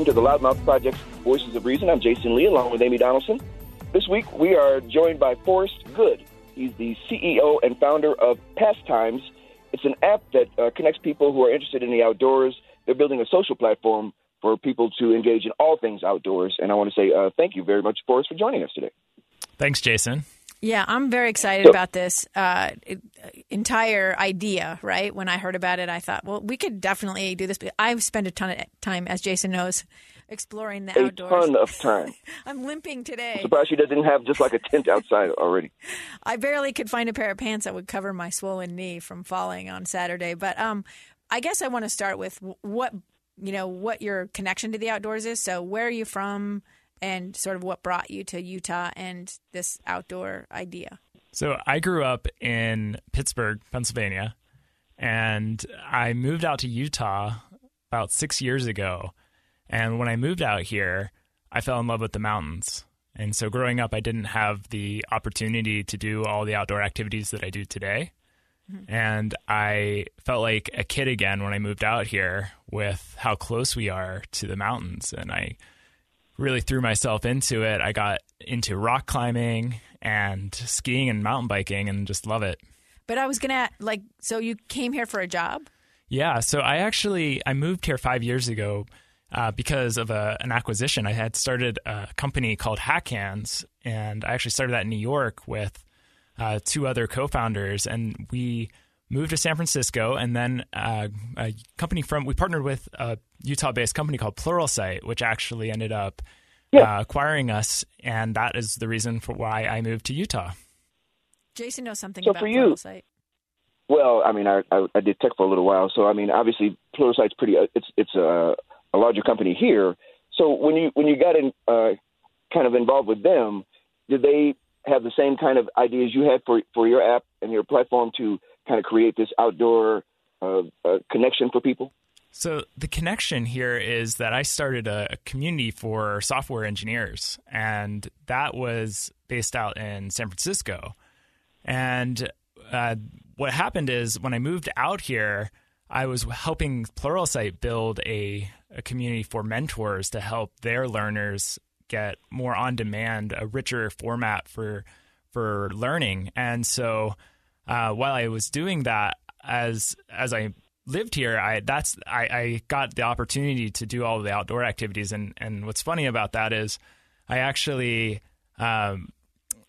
Welcome to the Loudmouth Project's Voices of Reason. I'm Jason Lee along with Amy Donaldson. This week we are joined by Forrest Good. He's the CEO and founder of Pastimes. It's an app that uh, connects people who are interested in the outdoors. They're building a social platform for people to engage in all things outdoors. And I want to say uh, thank you very much, Forrest, for joining us today. Thanks, Jason. Yeah, I'm very excited about this uh, entire idea. Right when I heard about it, I thought, well, we could definitely do this. I've spent a ton of time, as Jason knows, exploring the a outdoors. ton of time. I'm limping today. I'm surprised she doesn't have just like a tent outside already. I barely could find a pair of pants that would cover my swollen knee from falling on Saturday. But um, I guess I want to start with what you know what your connection to the outdoors is. So where are you from? And sort of what brought you to Utah and this outdoor idea. So I grew up in Pittsburgh, Pennsylvania, and I moved out to Utah about six years ago. And when I moved out here, I fell in love with the mountains. And so growing up, I didn't have the opportunity to do all the outdoor activities that I do today. Mm-hmm. And I felt like a kid again when I moved out here with how close we are to the mountains. And I really threw myself into it. I got into rock climbing and skiing and mountain biking and just love it. But I was going to like so you came here for a job? Yeah, so I actually I moved here 5 years ago uh, because of a, an acquisition. I had started a company called HackHands and I actually started that in New York with uh, two other co-founders and we moved to San Francisco, and then uh, a company from we partnered with a Utah-based company called Pluralsight, which actually ended up yeah. uh, acquiring us, and that is the reason for why I moved to Utah. Jason knows something so about for you, Pluralsight. Well, I mean, I, I, I did tech for a little while, so I mean, obviously Pluralsight's pretty. Uh, it's it's a, a larger company here. So when you when you got in, uh, kind of involved with them, did they have the same kind of ideas you had for for your app and your platform to kind of create this outdoor uh, uh, connection for people? So the connection here is that I started a, community for software engineers, and that was based out in San Francisco. And uh, what happened is when I moved out here, I was helping Pluralsight build a, a community for mentors to help their learners get more on demand, a richer format for for learning. And so uh, while I was doing that, as as I lived here, I that's I, I got the opportunity to do all the outdoor activities. And and what's funny about that is, I actually. Um,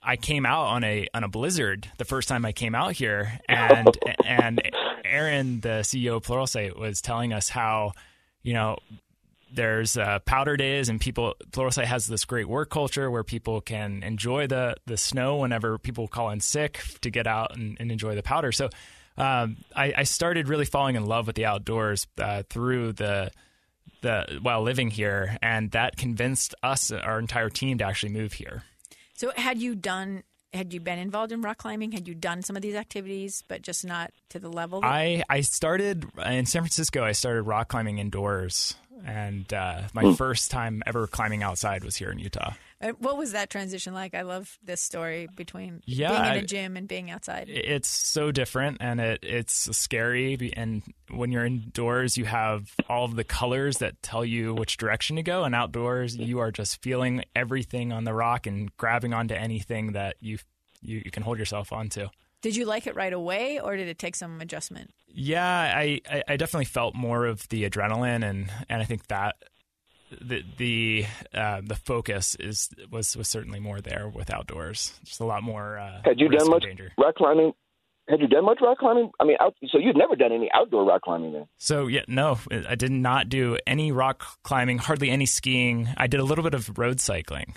I came out on a on a blizzard the first time I came out here, and and Aaron, the CEO of Pluralsight, was telling us how, you know, there's uh, powder days and people pluralsight has this great work culture where people can enjoy the the snow whenever people call in sick to get out and, and enjoy the powder so um, I, I, started really falling in love with the outdoors uh, through the the while living here and that convinced us our entire team to actually move here so had you done had you been involved in rock climbing? Had you done some of these activities, but just not to the level? That- I I started in San Francisco. I started rock climbing indoors and uh, my mm. first time ever climbing outside was here in Utah. What was that transition like? I love this story between yeah, being in a gym and being outside. It's so different, and it it's scary. And when you're indoors, you have all of the colors that tell you which direction to go, and outdoors, you are just feeling everything on the rock and grabbing onto anything that you you, you can hold yourself onto. Did you like it right away, or did it take some adjustment? Yeah, I, I, I definitely felt more of the adrenaline, and, and I think that the the uh, the focus is was was certainly more there with outdoors. Just a lot more. Uh, Had you risk done much danger. rock climbing? Had you done much rock climbing? I mean, out, so you'd never done any outdoor rock climbing then? So yeah, no, I did not do any rock climbing, hardly any skiing. I did a little bit of road cycling.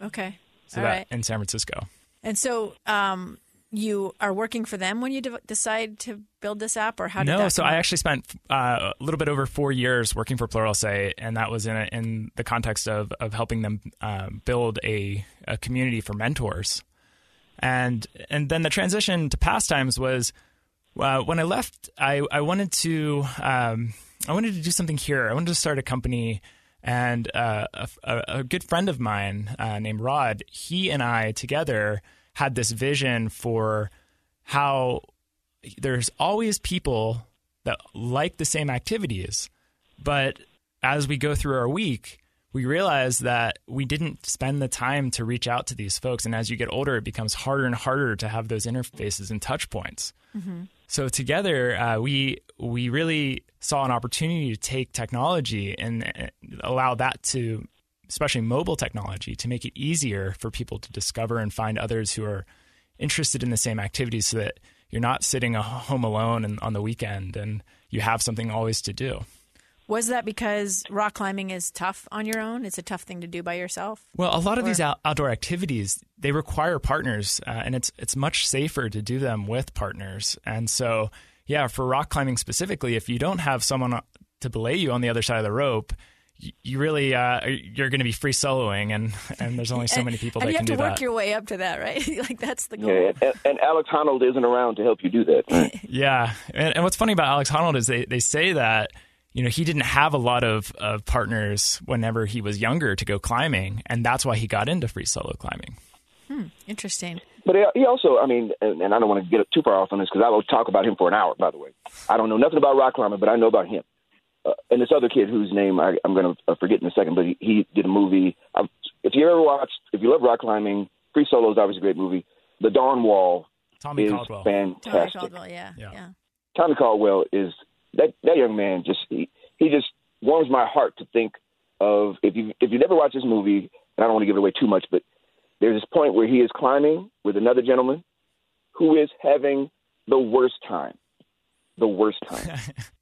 Okay, So all that right. in San Francisco. And so, um, you are working for them when you de- decide to build this app, or how did no, so I actually spent uh, a little bit over four years working for Pluralsight, and that was in a, in the context of of helping them um, build a, a community for mentors, and and then the transition to pastimes was uh, when I left. I I wanted to um, I wanted to do something here. I wanted to start a company. And uh, a, a, a good friend of mine uh, named Rod, he and I together had this vision for how there's always people that like the same activities, but as we go through our week, we realize that we didn't spend the time to reach out to these folks. And as you get older, it becomes harder and harder to have those interfaces and touch points. So together, uh, we we really saw an opportunity to take technology and uh, allow that to, especially mobile technology, to make it easier for people to discover and find others who are interested in the same activities, so that you're not sitting home alone and on the weekend and you have something always to do. Was that because rock climbing is tough on your own? It's a tough thing to do by yourself. Well, a lot of these out- outdoor activities they require partners, uh, and it's it's much safer to do them with partners. And so, yeah, for rock climbing specifically, if you don't have someone to belay you on the other side of the rope, you, you really uh, you're going to be free soloing, and and there's only so many people and that you can have to work that. your way up to that, right? like that's the goal. Yeah, and, and Alex Honnold isn't around to help you do that. Right? Yeah, and, and what's funny about Alex Honnold is they, they say that you know he didn't have a lot of, of partners whenever he was younger to go climbing, and that's why he got into free solo climbing. Interesting. But he- he also, I mean, and, and I don't want to get too far off on this because I will talk about him for an hour. By the way, I don't know nothing about rock climbing, but I know about him. Uh, and this other kid whose name I, I'm going to uh, forget in a second, but he, he did a movie. i if you ever watched, if you love rock climbing, Free Solo is obviously a great movie. The Dawn Wall Tommy is Caldwell. Tommy fantastic. Caldwell, yeah, Yeah. yeah. Tommy Caldwell is that that young man. Just he, he just warms my heart to think of if you if you never watched this movie, and I don't want to give it away too much, but there's this point where he is climbing with another gentleman who is having the worst time, the worst time,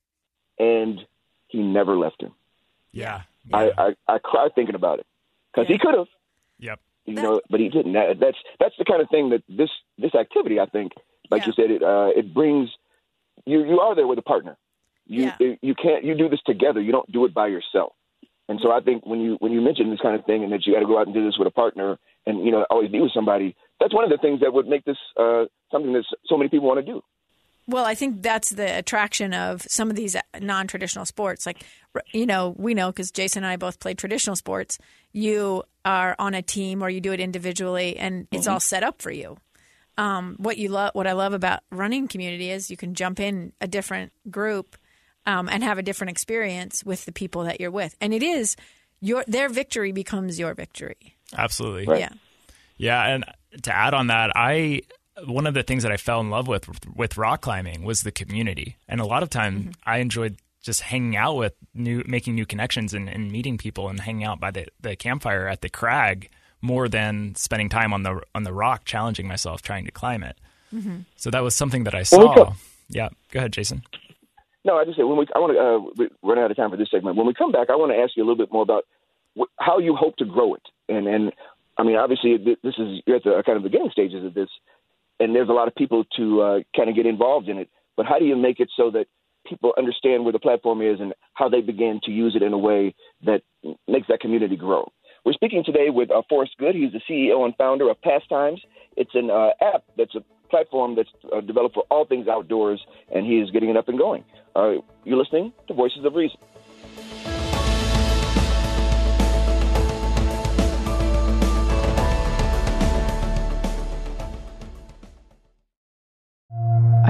and he never left him. yeah, I, I I cry thinking about it because Yeah. he could have, yep. you That- know, but he didn't. That, that's that's the kind of thing that this this activity, I think, like Yeah. you said, it uh, it brings you you are there with a partner. You Yeah. you can't you do this together. You don't do it by yourself. And so I think when you when you mention this kind of thing and that you got to go out and do this with a partner and you know always be with somebody, that's one of the things that would make this uh, something that so many people want to do. Well, I think that's the attraction of some of these non-traditional sports. Like, you know, we know because Jason and I both played traditional sports. You are on a team or you do it individually, and it's all set up for you. Um, what you love, what I love about running community is you can jump in a different group um, and have a different experience with the people that you're with, and it is your their victory becomes your victory. Absolutely. Right. Yeah. Yeah, and to add on that, I one of the things that I fell in love with with rock climbing was the community, and a lot of time Mm-hmm. I enjoyed just hanging out with new, making new connections, and, and meeting people, and hanging out by the, the campfire at the crag more than spending time on the on the rock, challenging myself trying to climb it. Mm-hmm. So that was something that I Well, we saw. co- Yeah, go ahead, Jason. No, I just say when we I want to uh, run out of time for this segment. When we come back, I want to ask you a little bit more about wh- how you hope to grow it. And and I mean, obviously, this is you're at the kind of beginning stages of this, and there's a lot of people to uh, kind of get involved in it. But how do you make it so that people understand where the platform is and how they begin to use it in a way that makes that community grow? We're speaking today with uh, Forrest Good. He's the CEO and founder of Pastimes. It's an uh, app that's a platform that's uh, developed for all things outdoors, and he is getting it up and going. Uh, you're listening to Voices of Reason.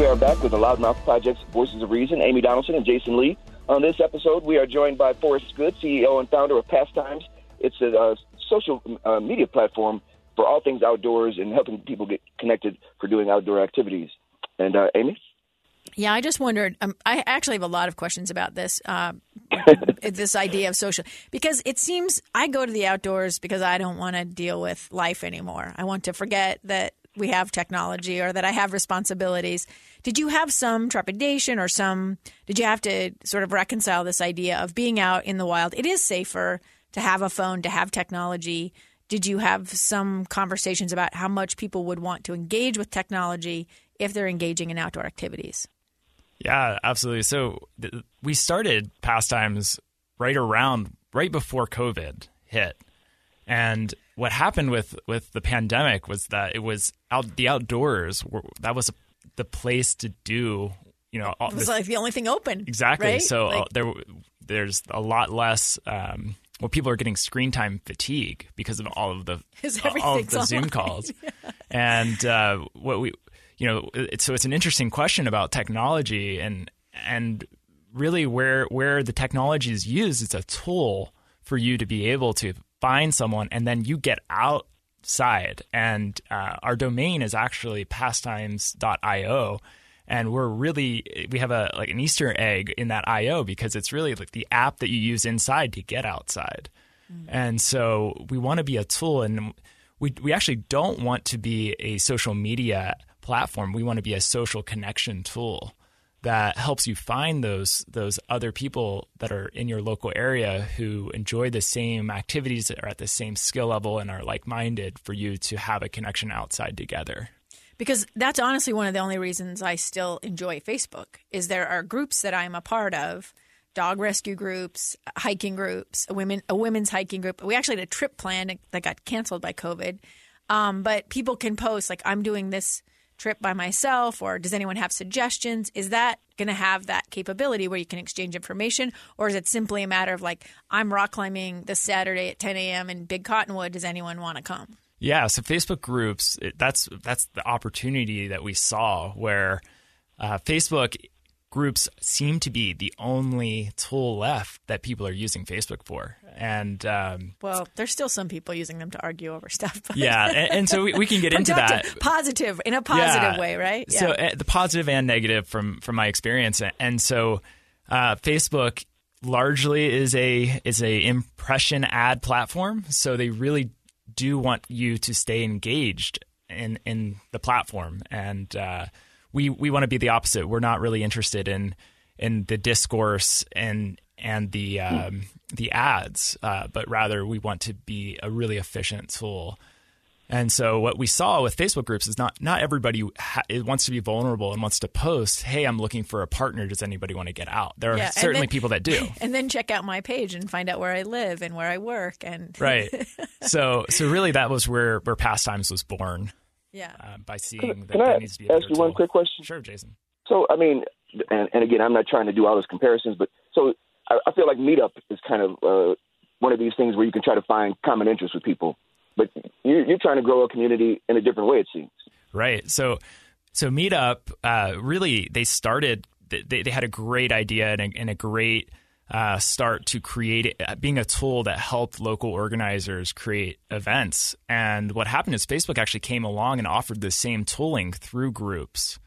We are back with the Loudmouth Project's Voices of Reason, Amy Donaldson and Jason Lee. On this episode, we are joined by Forrest Good, CEO and founder of Pastimes. It's a, uh, social uh, media platform for all things outdoors and helping people get connected for doing outdoor activities. And uh, Amy? Yeah, I just wondered. Um, I actually have a lot of questions about this, uh, this idea of social, because it seems I go to the outdoors because I don't want to deal with life anymore. I want to forget that we have technology or that I have responsibilities. Did you have some trepidation or some? Did you have to sort of reconcile this idea of being out in the wild? It is safer to have a phone, to have technology. Did you have some conversations about how much people would want to engage with technology if they're engaging in outdoor activities? Yeah, absolutely. So th- we started pastimes right around right before COVID hit. And what happened with, with the pandemic was that it was out the outdoors were, that was the place to do you know it was like the only thing open exactly right? so like, uh, there there's a lot less um, well, people are getting screen time fatigue because of all of the all of the Zoom calls, yeah. and uh, what we, you know, it, so it's an interesting question about technology and and really where where the technology is used. It's a tool for you to be able to find someone, and then you get outside. And uh, our domain is actually pastimes.io and we're really we have a like an Easter egg in that IO because it's really like the app that you use inside to get outside. Mm. And so we want to be a tool and we we actually don't want to be a social media platform. We want to be a social connection tool that helps you find those those other people that are in your local area who enjoy the same activities that are at the same skill level and are like-minded for you to have a connection outside together because that's honestly one of the only reasons I still enjoy Facebook is there are groups that I'm a part of dog rescue groups, hiking groups, a women a women's hiking group. We actually had a trip planned that got canceled by COVID. Um, but people can post like I'm doing this trip by myself or does anyone have suggestions? Is that going to have that capability where you can exchange information or is it simply a matter of like I'm rock climbing this Saturday at 10 a.m. in Big Cottonwood. Does anyone want to come? Yeah, so Facebook groups, that's that's the opportunity that we saw where uh, Facebook groups seem to be the only tool left that people are using Facebook for. And um, well, there's still some people using them to argue over stuff. But yeah, and, and, so we, we can get into that positive in a positive yeah. way, right? Yeah. So uh, the positive and negative from from my experience, and so uh, Facebook largely is a is a impression ad platform. So they really do want you to stay engaged in in the platform, and uh, we we want to be the opposite. We're not really interested in in the discourse and and the um, the ads, uh, but rather we want to be a really efficient tool and so what we saw with Facebook groups is not not everybody ha- wants to be vulnerable and wants to post, "Hey, I'm looking for a partner. Does anybody want to get out?" There yeah, are certainly then, people that do. And then check out my page and find out where I live and where I work and Right. so so really that was where where Pastimes was born. Yeah. Uh, by seeing can, that can there I needs to be a ask you tool. one quick question? Sure, Jason. So I mean, and, and again, I'm not trying to do all those comparisons, but so I, I feel like Meetup is kind of uh, one of these things where you can try to find common interests with people but you're, you're trying to grow a community in a different way, it seems. Right. So, so Meetup uh, really they started. They, they had a great idea and a, and a great uh, start to create uh, being a tool that helped local organizers create events. And what happened is Facebook actually came along and offered the same tooling through groups,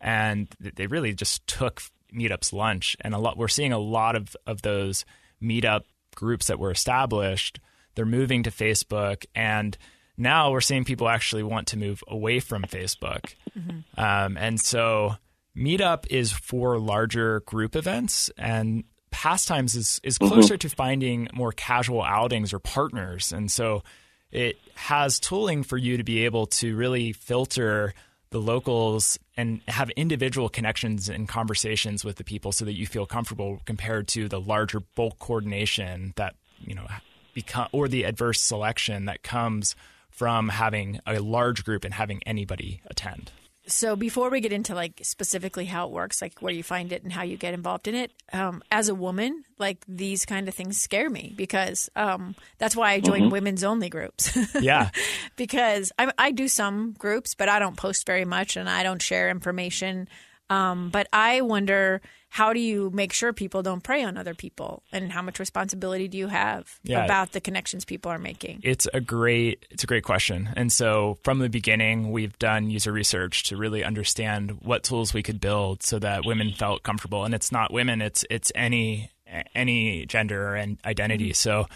and they really just took Meetup's lunch. And a lot we're seeing a lot of of those Meetup groups that were established they're moving to Facebook, and now we're seeing people actually want to move away from Facebook. Mm-hmm. Um, and so Meetup is for larger group events, and Pastimes is is mm-hmm. closer mm-hmm. to finding more casual outings or partners. And so it has tooling for you to be able to really filter the locals and have individual connections and conversations with the people so that you feel comfortable compared to the larger bulk coordination that you know become or the adverse selection that comes from having a large group and having anybody attend. So before we get into like specifically how it works, like where you find it and how you get involved in it, um, as a woman, like these kind of things scare me because um, that's why I join women's only groups. Yeah. because I, I do some groups, but I don't post very much and I don't share information. Um, but I wonder how do you make sure people don't prey on other people, and how much responsibility do you have Yeah. about the connections people are making? It's a great it's a great question. And so from the beginning we've done user research to really understand what tools we could build so that women felt comfortable and it's not women it's it's any any gender and identity. So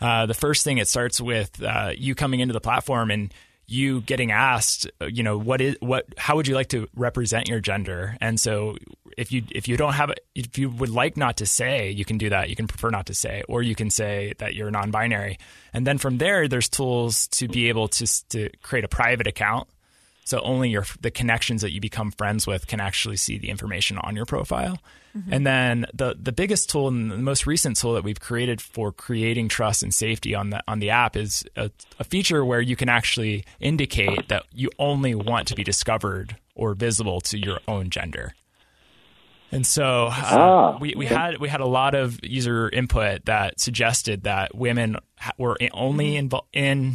uh, the first thing it starts with uh, you coming into the platform and you getting asked, uh, you know, what is what? How would you like to represent your gender? And so, if you if you don't have, if you would like not to say, you can do that. You can prefer not to say, or you can say that you're non-binary. And then from there, there's tools to be able to to create a private account. So only your the connections that you become friends with can actually see the information on your profile. And then the the biggest tool and the most recent tool that we've created for creating trust and safety on the on the app is a, a feature where you can actually indicate that you only want to be discovered or visible to your own gender. And so uh, Ah, we, we had we had a lot of user input that suggested that women ha- were only invo- in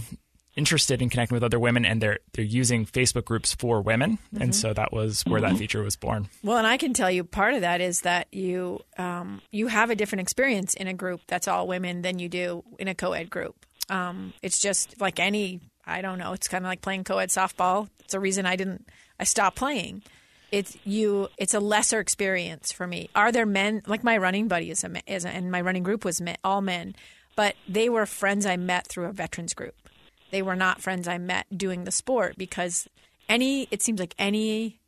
interested in connecting with other women, and they're they're using Facebook groups for women, and so that was where that feature was born. Well, and I can tell you part of that is that you um, you have a different experience in a group that's all women than you do in a co-ed group. Um, it's just like any I don't know. It's kind of like playing co-ed softball. It's a reason I didn't I stopped playing. It's you. It's a lesser experience for me. Are there men like my running buddy is a, is a and my running group was men, all men, but they were friends I met through a veterans group. They were not friends I met doing the sport because any it seems like any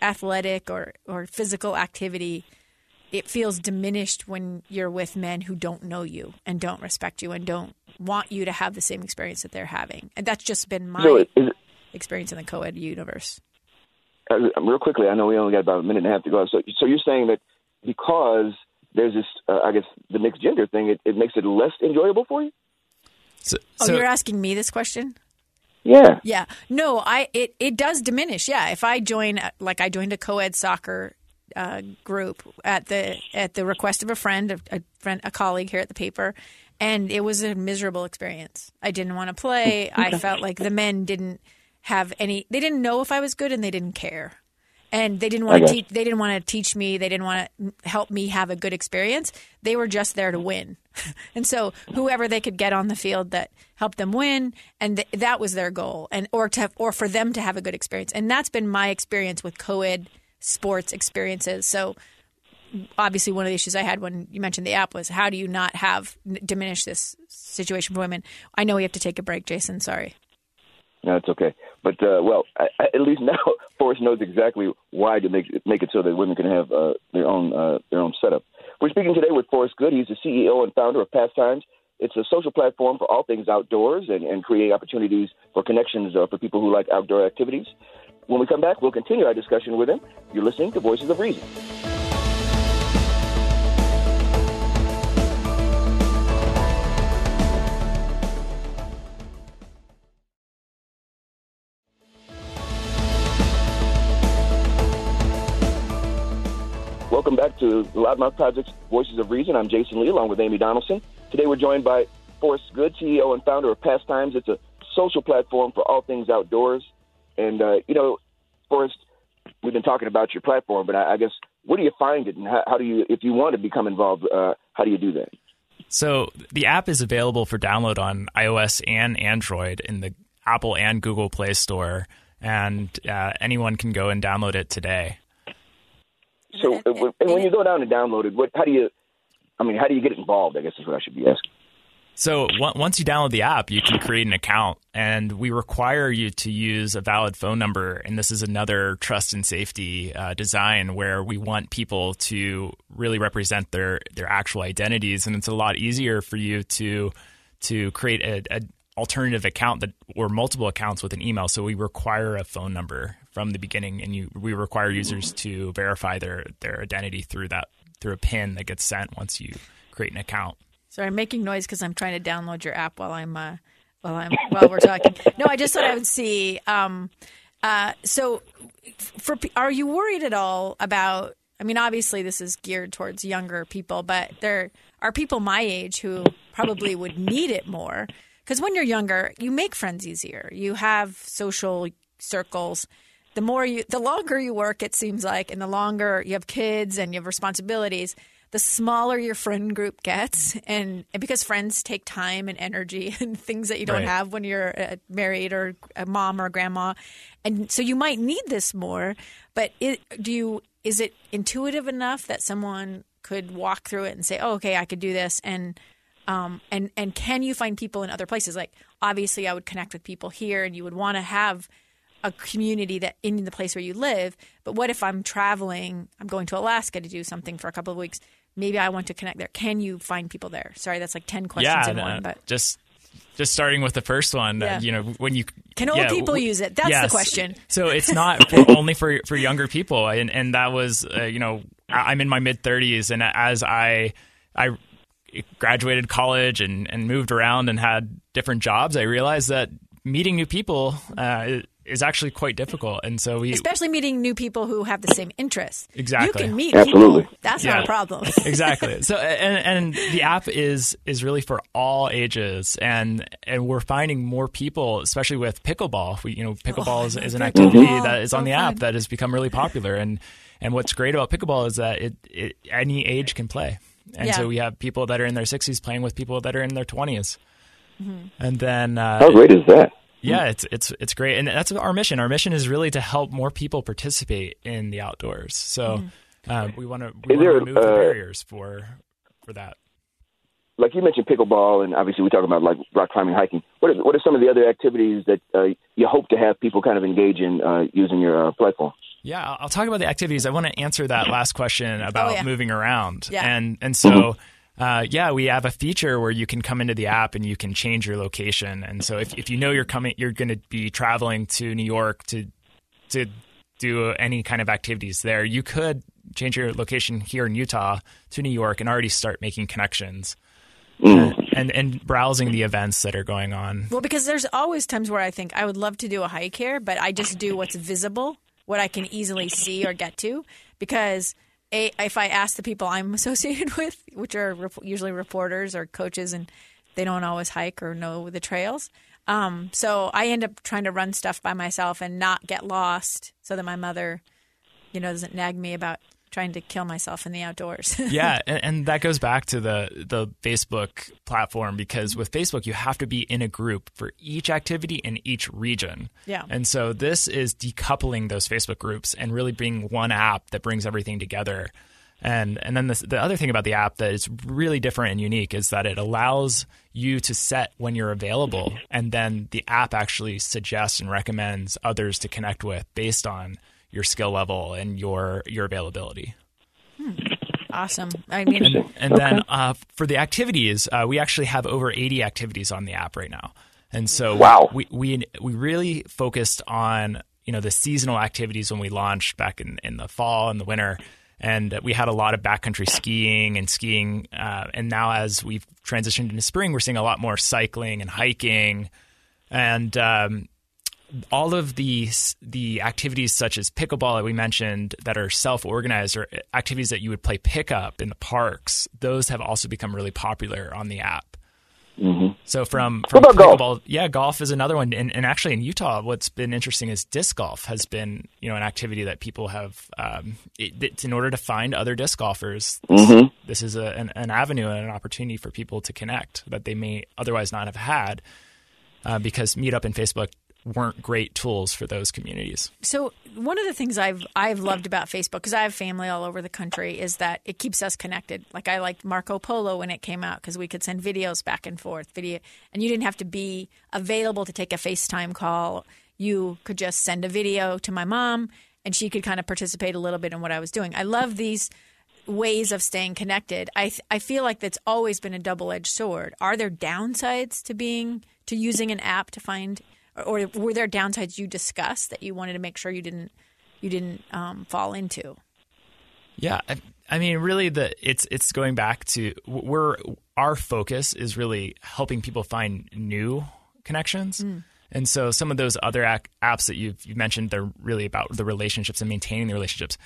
athletic or, or physical activity, it feels diminished when you're with men who don't know you and don't respect you and don't want you to have the same experience that they're having. And that's just been my So, it, experience in the co ed universe. uh, real quickly, I know we only got about a minute and a half to go. So, so you're saying that because there's this, uh, I guess, the mixed gender thing, it, it makes it less enjoyable for you? So, Oh, so- you're asking me this question? Yeah. Yeah. No, I it, it does diminish. Yeah. If I join uh, like I joined a co-ed soccer uh, group at the at the request of a friend, a, a friend, a colleague here at the paper, and it was a miserable experience. I didn't want to play. I felt like the men didn't have any. They didn't know if I was good, and they didn't care. And they didn't want to teach. They didn't want to teach me. They didn't want to help me have a good experience. They were just there to win, and so whoever they could get on the field that helped them win, and th- that was their goal, and or to have, or for them to have a good experience. And that's been my experience with co-ed sports experiences. So obviously one of the issues I had when you mentioned the app was how do you not have diminish this situation for women? I know we have to take a break, Jason. Sorry. No, it's okay. But uh, well, I, I, at least now Forrest knows exactly why to make make it so that women can have uh, their own uh, their own setup. We're speaking today with Forrest Good. He's the CEO and founder of Pastimes. It's a social platform for all things outdoors and, and create opportunities for connections uh, for people who like outdoor activities. When we come back, we'll continue our discussion with him. You're listening to Voices of Reason. Welcome back to Loudmouth Project's Voices of Reason. I'm Jason Lee, along with Amy Donaldson. Today we're joined by Forrest Good, CEO and founder of Pastimes. It's a social platform for all things outdoors. And, uh, you know, Forrest, we've been talking about your platform, but I, I guess, where do you find it? And how, how do you, if you want to become involved, uh, how do you do that? So the app is available for download on iOS and Android in the Apple and Google Play Store, and uh, anyone can go and download it today. So, And- and- when- and when you go down and download it, what, how do you, I mean, how do you get involved? I guess is what I should be asking. So once you download the app, you can create an account, and we require you to use a valid phone number. And this is another trust and safety uh, design where we want people to really represent their their actual identities, and it's a lot easier for you to to create a, a alternative account that or multiple accounts with an email. So we require a phone number from the beginning, and you we require users to verify their their identity through that through a PIN that gets sent once you create an account. Sorry, I'm making noise because I'm trying to download your app while I'm uh, while I'm while we're talking. No, I just thought I would see. Um, uh, so, for are you worried at all about? I mean, obviously this is geared towards younger people, but there are people my age who probably would need it more because when you're younger, you make friends easier. You have social circles. The more you, the longer you work, it seems like, and the longer you have kids and you have responsibilities the smaller your friend group gets. And, and, because friends take time and energy and things that you don't Right. have when you're uh, married or a mom or a grandma. And so you might need this more but it, do you is it intuitive enough that someone could walk through it and say oh okay i could do this and um, and and can you find people in other places? Like obviously i would connect with people here and you would want to have a community that in the place where you live. But what if I'm traveling? I'm going to Alaska to do something for a couple of weeks. Maybe I want to connect there. Can you find people there? Sorry, that's like ten questions yeah, in no, one. But just just starting with the first one, uh, you know, when you Can old yeah, people w- use it? That's the question. So it's not for, only for for younger people, and and that was uh, you know I- I'm in my mid 30s, and as I I graduated college and and moved around and had different jobs, I realized that meeting new people uh, is actually quite difficult, and so we especially meeting new people who have the same interests. Exactly. You can meet Absolutely. people. That's not a problem. exactly. So and and the app is is really for all ages, and and we're finding more people, especially with pickleball. We you know pickleball is, is an activity pickleball. that is So on the fun. app that has become really popular, and and what's great about pickleball is that it, it any age can play, and Yeah. so we have people that are in their sixties playing with people that are in their 20s Mm-hmm. and then uh, How great is that? Yeah, it's it's it's great, and that's our mission. Our mission is really to help more people participate in the outdoors. So Mm-hmm. um, we want to we Is want to there, remove the uh, barriers for for that. Like you mentioned pickleball, and obviously we talk about like rock climbing, hiking. What are, what are some of the other activities that uh, you hope to have people kind of engage in uh, using your uh, platform? Yeah, I'll- I'll talk about the activities. I want to answer that last question about Oh, yeah. moving around. Yeah. And and so uh, yeah, we have a feature where you can come into the app and you can change your location. And so if if you know you're coming you're going to be traveling to New York to to do any kind of activities there, you could change your location here in Utah to New York and already start making connections. And and browsing the events that are going on. Well, because there's always times where I think I would love to do a hike here, but I just do what's visible, what I can easily see or get to. Because a, if I ask the people I'm associated with, which are rep- usually reporters or coaches, and they don't always hike or know the trails, um, so I end up trying to run stuff by myself and not get lost, so that my mother, you know, doesn't nag me about trying to kill myself in the outdoors. yeah, and, and that goes back to the the Facebook platform because with Facebook you have to be in a group for each activity in each region. Yeah. And so this is decoupling those Facebook groups and really being one app that brings everything together. And and then this, the other thing about the app that is really different and unique is that it allows you to set when you're available, and then the app actually suggests and recommends others to connect with based on your skill level and your your availability. awesome. I mean, And, and then uh, for the activities, uh, we actually have over 80 activities on the app right now. And so Wow. we, we we really focused on you know the seasonal activities when we launched back in, in the fall and the winter, and we had a lot of backcountry skiing and skiing. Uh, and now as we've transitioned into spring, we're seeing a lot more cycling and hiking, and um, all of the the activities such as pickleball that we mentioned that are self organized or activities that you would play pickup in the parks, those have also become really popular on the app. So from from pickleball, golf? yeah, golf is another one, and, and actually in Utah, what's been interesting is disc golf has been you know an activity that people have. Um, it, it's in order to find other disc golfers, this, this is a, an, an avenue and an opportunity for people to connect that they may otherwise not have had uh, because Meetup and Facebook weren't great tools for those communities. So one of the things I've I've loved about Facebook because I have family all over the country is that it keeps us connected. Like I liked Marco Polo when it came out because we could send videos back and forth, video, and you didn't have to be available to take a FaceTime call. You could just send a video to my mom, and she could kind of participate a little bit in what I was doing. I love these ways of staying connected. I I feel like that's always been a double edged sword. Are there downsides to being to using an app to find, or, were there downsides you discussed that you wanted to make sure you didn't you didn't um, fall into? Yeah, I, I mean, really, the it's it's going back to we're our focus is really helping people find new connections. And so some of those other ac- apps that you've, you've mentioned, they're really about the relationships and maintaining the relationships.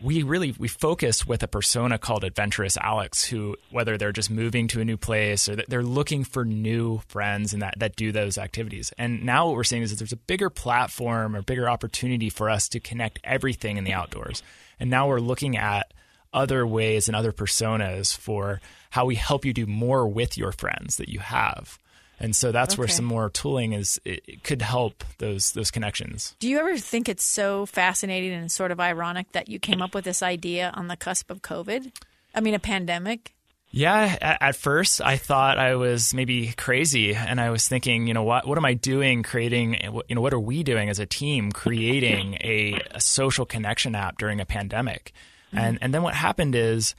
We really we focus with a persona called Adventurous Alex, who whether they're just moving to a new place or they're looking for new friends and that that do those activities. And now what we're seeing is that there's a bigger platform or bigger opportunity for us to connect everything in the outdoors. And now we're looking at other ways and other personas for how we help you do more with your friends that you have. And so that's where some more tooling is it, it could help those those connections. Do you ever think it's so fascinating and sort of ironic that you came up with this idea on the cusp of COVID? I mean, a pandemic. Yeah, at, at first I thought I was maybe crazy, and I was thinking, you know, what what am I doing? Creating, eh, you know, what are we doing as a team? Creating a, a social connection app during a pandemic, and mm-hmm. and then what happened is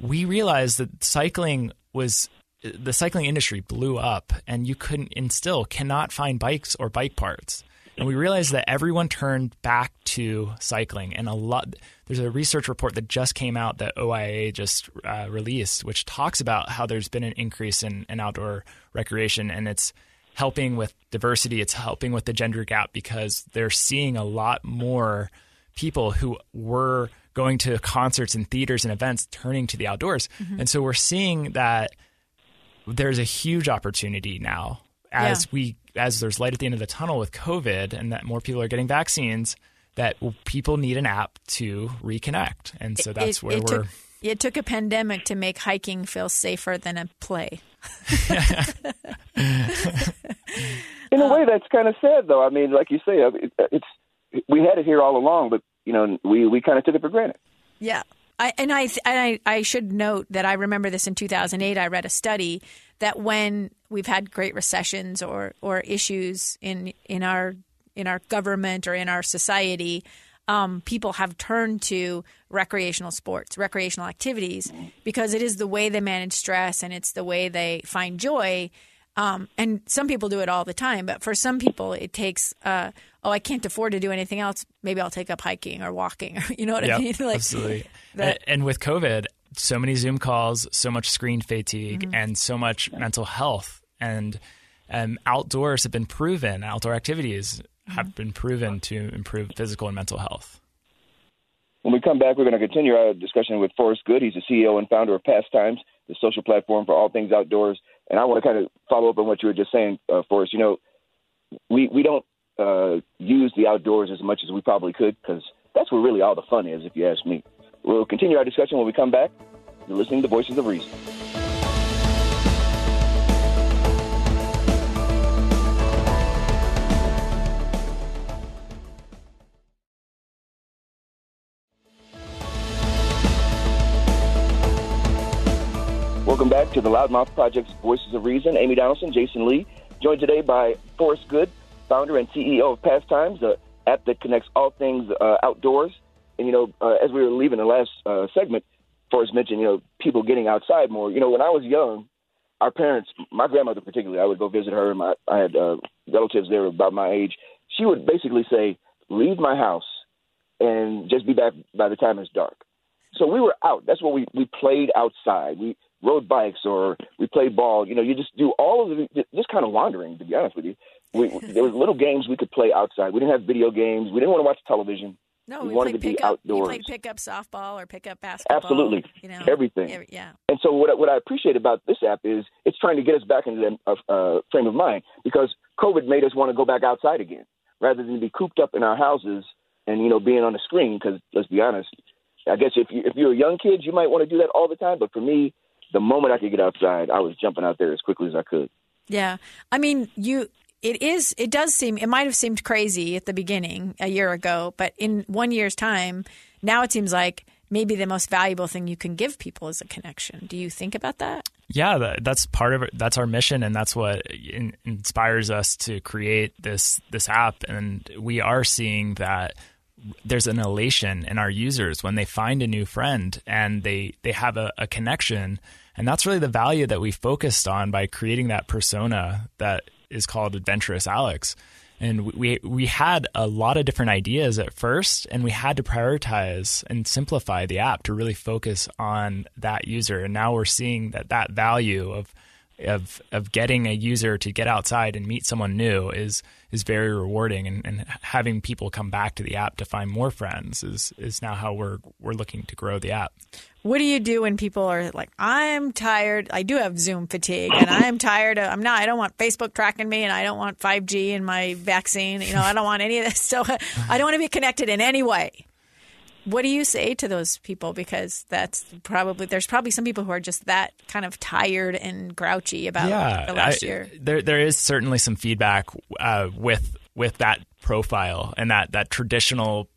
we realized that cycling was the cycling industry blew up, and you couldn't and still cannot find bikes or bike parts. And we realized that everyone turned back to cycling, and a lot. There's a research report that just came out that OIA just uh, released, which talks about how there's been an increase in, in outdoor recreation, and it's helping with diversity. It's helping with the gender gap because they're seeing a lot more people who were going to concerts and theaters and events turning to the outdoors, and so we're seeing that there's a huge opportunity now as Yeah. we as there's light at the end of the tunnel with COVID and that more people are getting vaccines that people need an app to reconnect. And so that's it, where it we're Took, it took a pandemic to make hiking feel safer than a play. In a way, that's kind of sad, though. I mean, like you say, uh, it- it's we had it here all along, but you know, we we kind of took it for granted. Yeah. I, and I, and I I should note that I remember this in 2008. I read a study that when we've had great recessions or or issues in in our in our government or in our society, um, people have turned to recreational sports, recreational activities, because it is the way they manage stress and it's the way they find joy. Um, and some people do it all the time, but for some people, it takes. Uh, oh, I can't afford to do anything else. Maybe I'll take up hiking or walking, or you know what I mean? Like, absolutely. that- and, and with COVID, so many Zoom calls, so much screen fatigue, Mm-hmm. and so much mental health. And um, outdoors have been proven, outdoor activities Mm-hmm. have been proven to improve physical and mental health. When we come back, we're going to continue our discussion with Forrest Good. He's the CEO and founder of Pastimes, the social platform for all things outdoors. And I want to kind of follow up on what you were just saying, uh, Forrest. You know, we we don't uh, use the outdoors as much as we probably could because that's where really all the fun is, if you ask me. We'll continue our discussion when we come back. You're listening to Voices of Reason. Welcome back to the Loudmouth Project's Voices of Reason. Amy Donaldson, Jason Lee, joined today by Forrest Good, founder and CEO of Pastimes, the app that connects all things uh, outdoors. And, you know, uh, as we were leaving the last uh, segment, Forrest mentioned, you know, people getting outside more. You know, when I was young, our parents, my grandmother particularly, I would go visit her, and my, I had uh, relatives there about my age. She would basically say, leave my house and just be back by the time it's dark. So we were out. That's what we we played outside. We rode bikes or we played ball. You know, you just do all of the just kind of wandering. To be honest with you, we, there was little games we could play outside. We didn't have video games. We didn't want to watch television. No, We we, wanted to be. We outdoors. played pickup softball or pickup basketball. Absolutely. you know Everything. every- yeah, And so what I- what I appreciate about this app is it's trying to get us back into that uh, uh, frame of mind because COVID made us want to go back outside again rather than be cooped up in our houses and you know being on the screen. Because let's be honest, I guess if you if you're a young kid, you might want to do that all the time. But for me, the moment I could get outside, I was jumping out there as quickly as I could. yeah. I mean, you. It is. It does seem. It might have seemed crazy at the beginning a year ago, but in one year's time, now it seems like maybe the most valuable thing you can give people is a connection. Do you think about that? Yeah, that's part of it. That's our mission, and that's what in, inspires us to create this this app. And we are seeing that there's an elation in our users when they find a new friend and they they have a, a connection, and that's really the value that we focused on by creating that persona that is called Adventurous Alex. And we we had a lot of different ideas at first, and we had to prioritize and simplify the app to really focus on that user. And now we're seeing that that value of of of getting a user to get outside and meet someone new is is very rewarding and, and having people come back to the app to find more friends is is now how we're we're looking to grow the app. What do you do when people are like, I'm tired. I do have Zoom fatigue and I'm tired. Of, I'm not, I don't want Facebook tracking me and I don't want 5G and my vaccine. You know, I don't want any of this. So I don't want to be connected in any way. What do you say to those people? Because that's probably there's probably some people who are just that kind of tired and grouchy about yeah, the last I- year. There there is certainly some feedback uh, with with that profile and that that traditional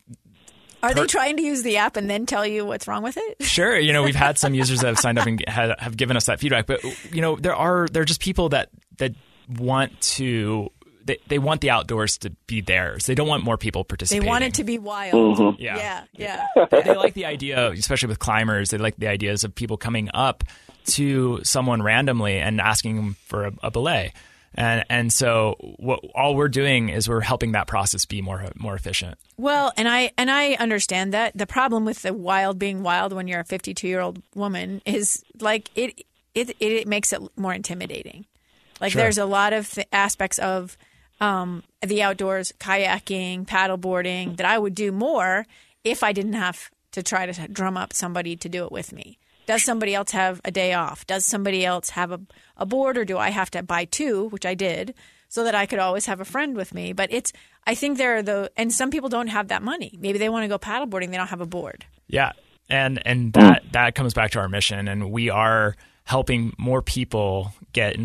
Are they trying to use the app and then tell you what's wrong with it? Sure, you know we've had some users that have signed up and have, have given us that feedback, but you know there are there are just people that that want to they, they want the outdoors to be theirs. They don't want more people participating. They want it to be wild. Mm-hmm. yeah, Yeah, yeah. they, they like the idea, especially with climbers. They like the ideas of people coming up to someone randomly and asking them for a, a belay. And and so what all we're doing is we're helping that process be more more efficient. Well, and I and I understand that the problem with the wild being wild when you're a 52 year old woman is like it it it makes it more intimidating. Like Sure. there's a lot of th- aspects of um, the outdoors, kayaking, paddleboarding that I would do more if I didn't have to try to drum up somebody to do it with me. Does somebody else have a day off? Does somebody else have a, a board, or do I have to buy two, which I did, so that I could always have a friend with me? But it's, I think there are the, and some people don't have that money. Maybe they want to go paddleboarding, they don't have a board. Yeah, and and that that comes back to our mission, and we are helping more people get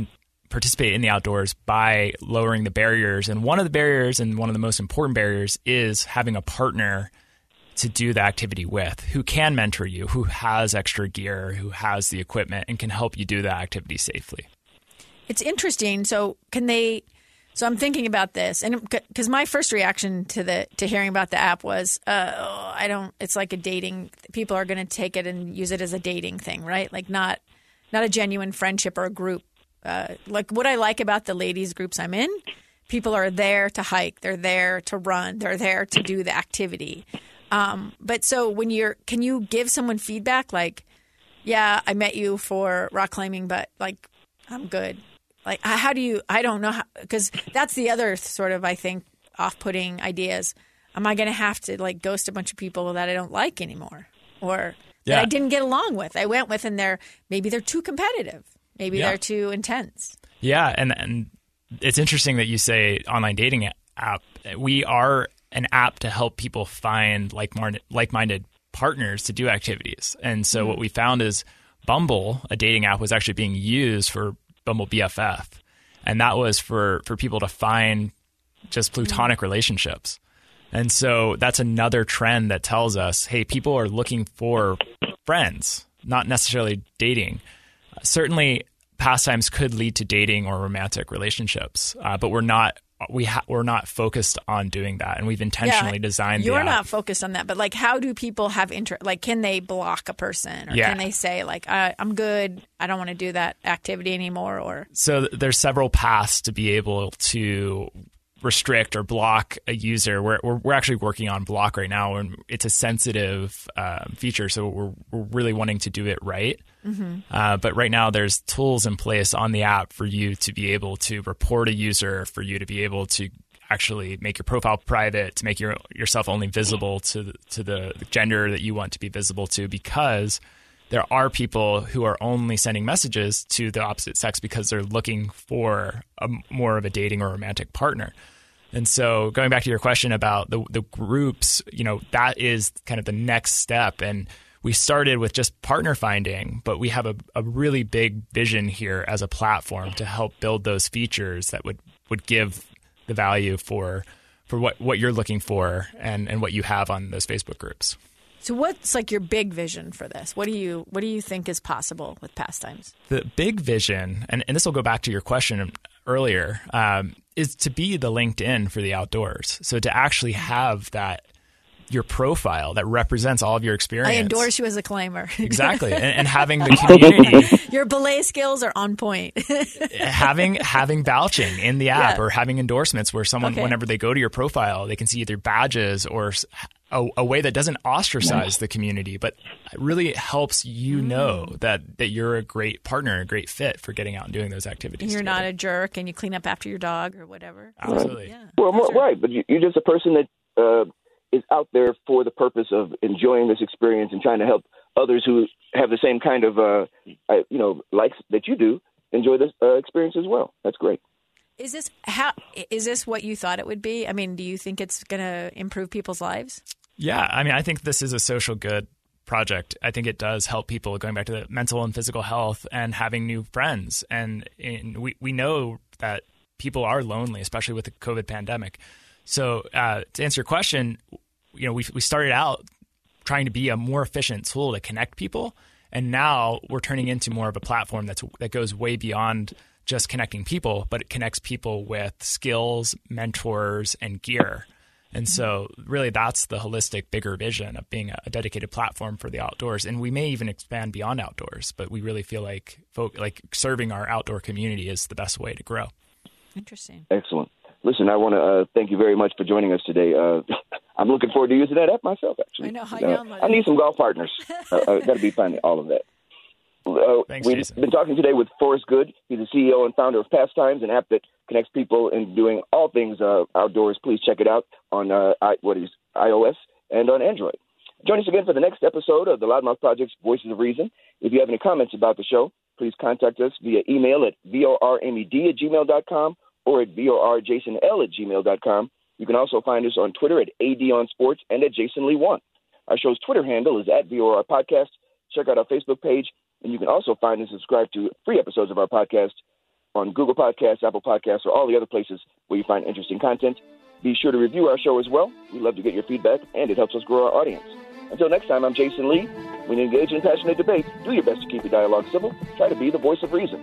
participate in the outdoors by lowering the barriers. And one of the barriers, and one of the most important barriers, is having a partner to do the activity with, who can mentor you, who has extra gear, who has the equipment, and can help you do the activity safely. It's interesting. So can they? So I'm thinking about this, and because my first reaction to the to hearing about the app was, uh, oh, I don't. It's like a dating. People are going to take it and use it as a dating thing, right? Like not not a genuine friendship or a group. Uh, like what I like about the ladies groups I'm in, people are there to hike, they're there to run, they're there to do the activity. Um, but so when you're, can you give someone feedback like, yeah, I met you for rock climbing, but like I'm good. Like, how do you? I don't know how because that's the other sort of I think off-putting ideas. Am I going to have to like ghost a bunch of people that I don't like anymore, or that I didn't get along with? I went with, and they're maybe they're too competitive, maybe Yeah. they're too intense. Yeah, and and it's interesting that you say online dating app. We are an app to help people find like like-minded partners to do activities. And so mm-hmm. what we found is Bumble, a dating app, was actually being used for Bumble BFF, and that was for for people to find just mm-hmm. plutonic relationships. And so that's another trend that tells us, hey, people are looking for friends, not necessarily dating. Certainly, pastimes could lead to dating or romantic relationships, uh, but we're not we ha- we're not focused on doing that, and we've intentionally designed. You're not focused on that, but like, how do people have interest? Like, can they block a person, or Yeah. can they say like, I, "I'm good, I don't want to do that activity anymore"? Or So th- there's several paths to be able to restrict or block a user. We're, we're, we're actually working on block right now, and it's a sensitive um, feature, so we're, we're really wanting to do it right. Uh, but right now, there's tools in place on the app for you to be able to report a user, for you to be able to actually make your profile private, to make your yourself only visible to the, to the gender that you want to be visible to, because there are people who are only sending messages to the opposite sex because they're looking for a, more of a dating or romantic partner. And so, going back to your question about the the groups, you know, that is kind of the next step. And we started with just partner finding, but we have a, a really big vision here as a platform to help build those features that would, would give the value for for what, what you're looking for and, and what you have on those Facebook groups. so, what's like your big vision for this? What do you what do you think is possible with pastimes? the big vision, and, and this will go back to your question earlier, um, is to be the LinkedIn for the outdoors. So to actually have that your profile that represents all of your experience. I endorse you as a climber. exactly, and, and having the community, Your belay skills are on point. having having vouching in the app Yeah. or having endorsements where someone, Okay. whenever they go to your profile, they can see either badges or s- a, a, way that doesn't ostracize the community, but really helps you mm. know that that you're a great partner, a great fit for getting out and doing those activities. And you're together. not a jerk, and you clean up after your dog or whatever. Absolutely. Yeah. Well, sure. right, but you're just a person that uh, is out there for the purpose of enjoying this experience and trying to help others who have the same kind of uh, you know likes that you do enjoy this uh, experience as well. That's great. Is this how is this what you thought it would be? I mean, do you think it's going to improve people's lives? Yeah, I mean, I think this is a social good project. I think it does help people going back to the mental and physical health and having new friends. And, and we we know that people are lonely, especially with the COVID pandemic. So uh, to answer your question, you know, we we started out trying to be a more efficient tool to connect people, and now we're turning into more of a platform that's that goes way beyond just connecting people, but it connects people with skills, mentors, and gear. And so, really, that's the holistic, bigger vision of being a dedicated platform for the outdoors. And we may even expand beyond outdoors, but we really feel like folk, like serving our outdoor community is the best way to grow. Interesting. Excellent. Listen, I want to uh, thank you very much for joining us today. Uh, I'm looking forward to using that app myself. Actually, I know. I, uh, I need some golf partners. uh, uh Got to be finding all of that. Uh, Thanks, we've Jason. been talking today with Forrest Good. He's the CEO and founder of Pastimes, an app that connects people in doing all things uh, outdoors. Please check it out on uh, I, what is iOS and on Android. Join us again for the next episode of the Loudmouth Project's Voices of Reason. If you have any comments about the show, please contact us via email at vormed at gmail.com or at vorjasonl at gmail.com. You can also find us on Twitter at adonsports and at jasonlee1. Our show's Twitter handle is at VOR Podcast. Check out our Facebook page and you can also find and subscribe to free episodes of our podcast on Google Podcasts, Apple Podcasts, or all the other places where you find interesting content. Be sure to review our show as well. We love to get your feedback, and it helps us grow our audience. Until next time, I'm Jason Lee. When you engage in passionate debate, do your best to keep your dialogue civil. Try to be the voice of reason.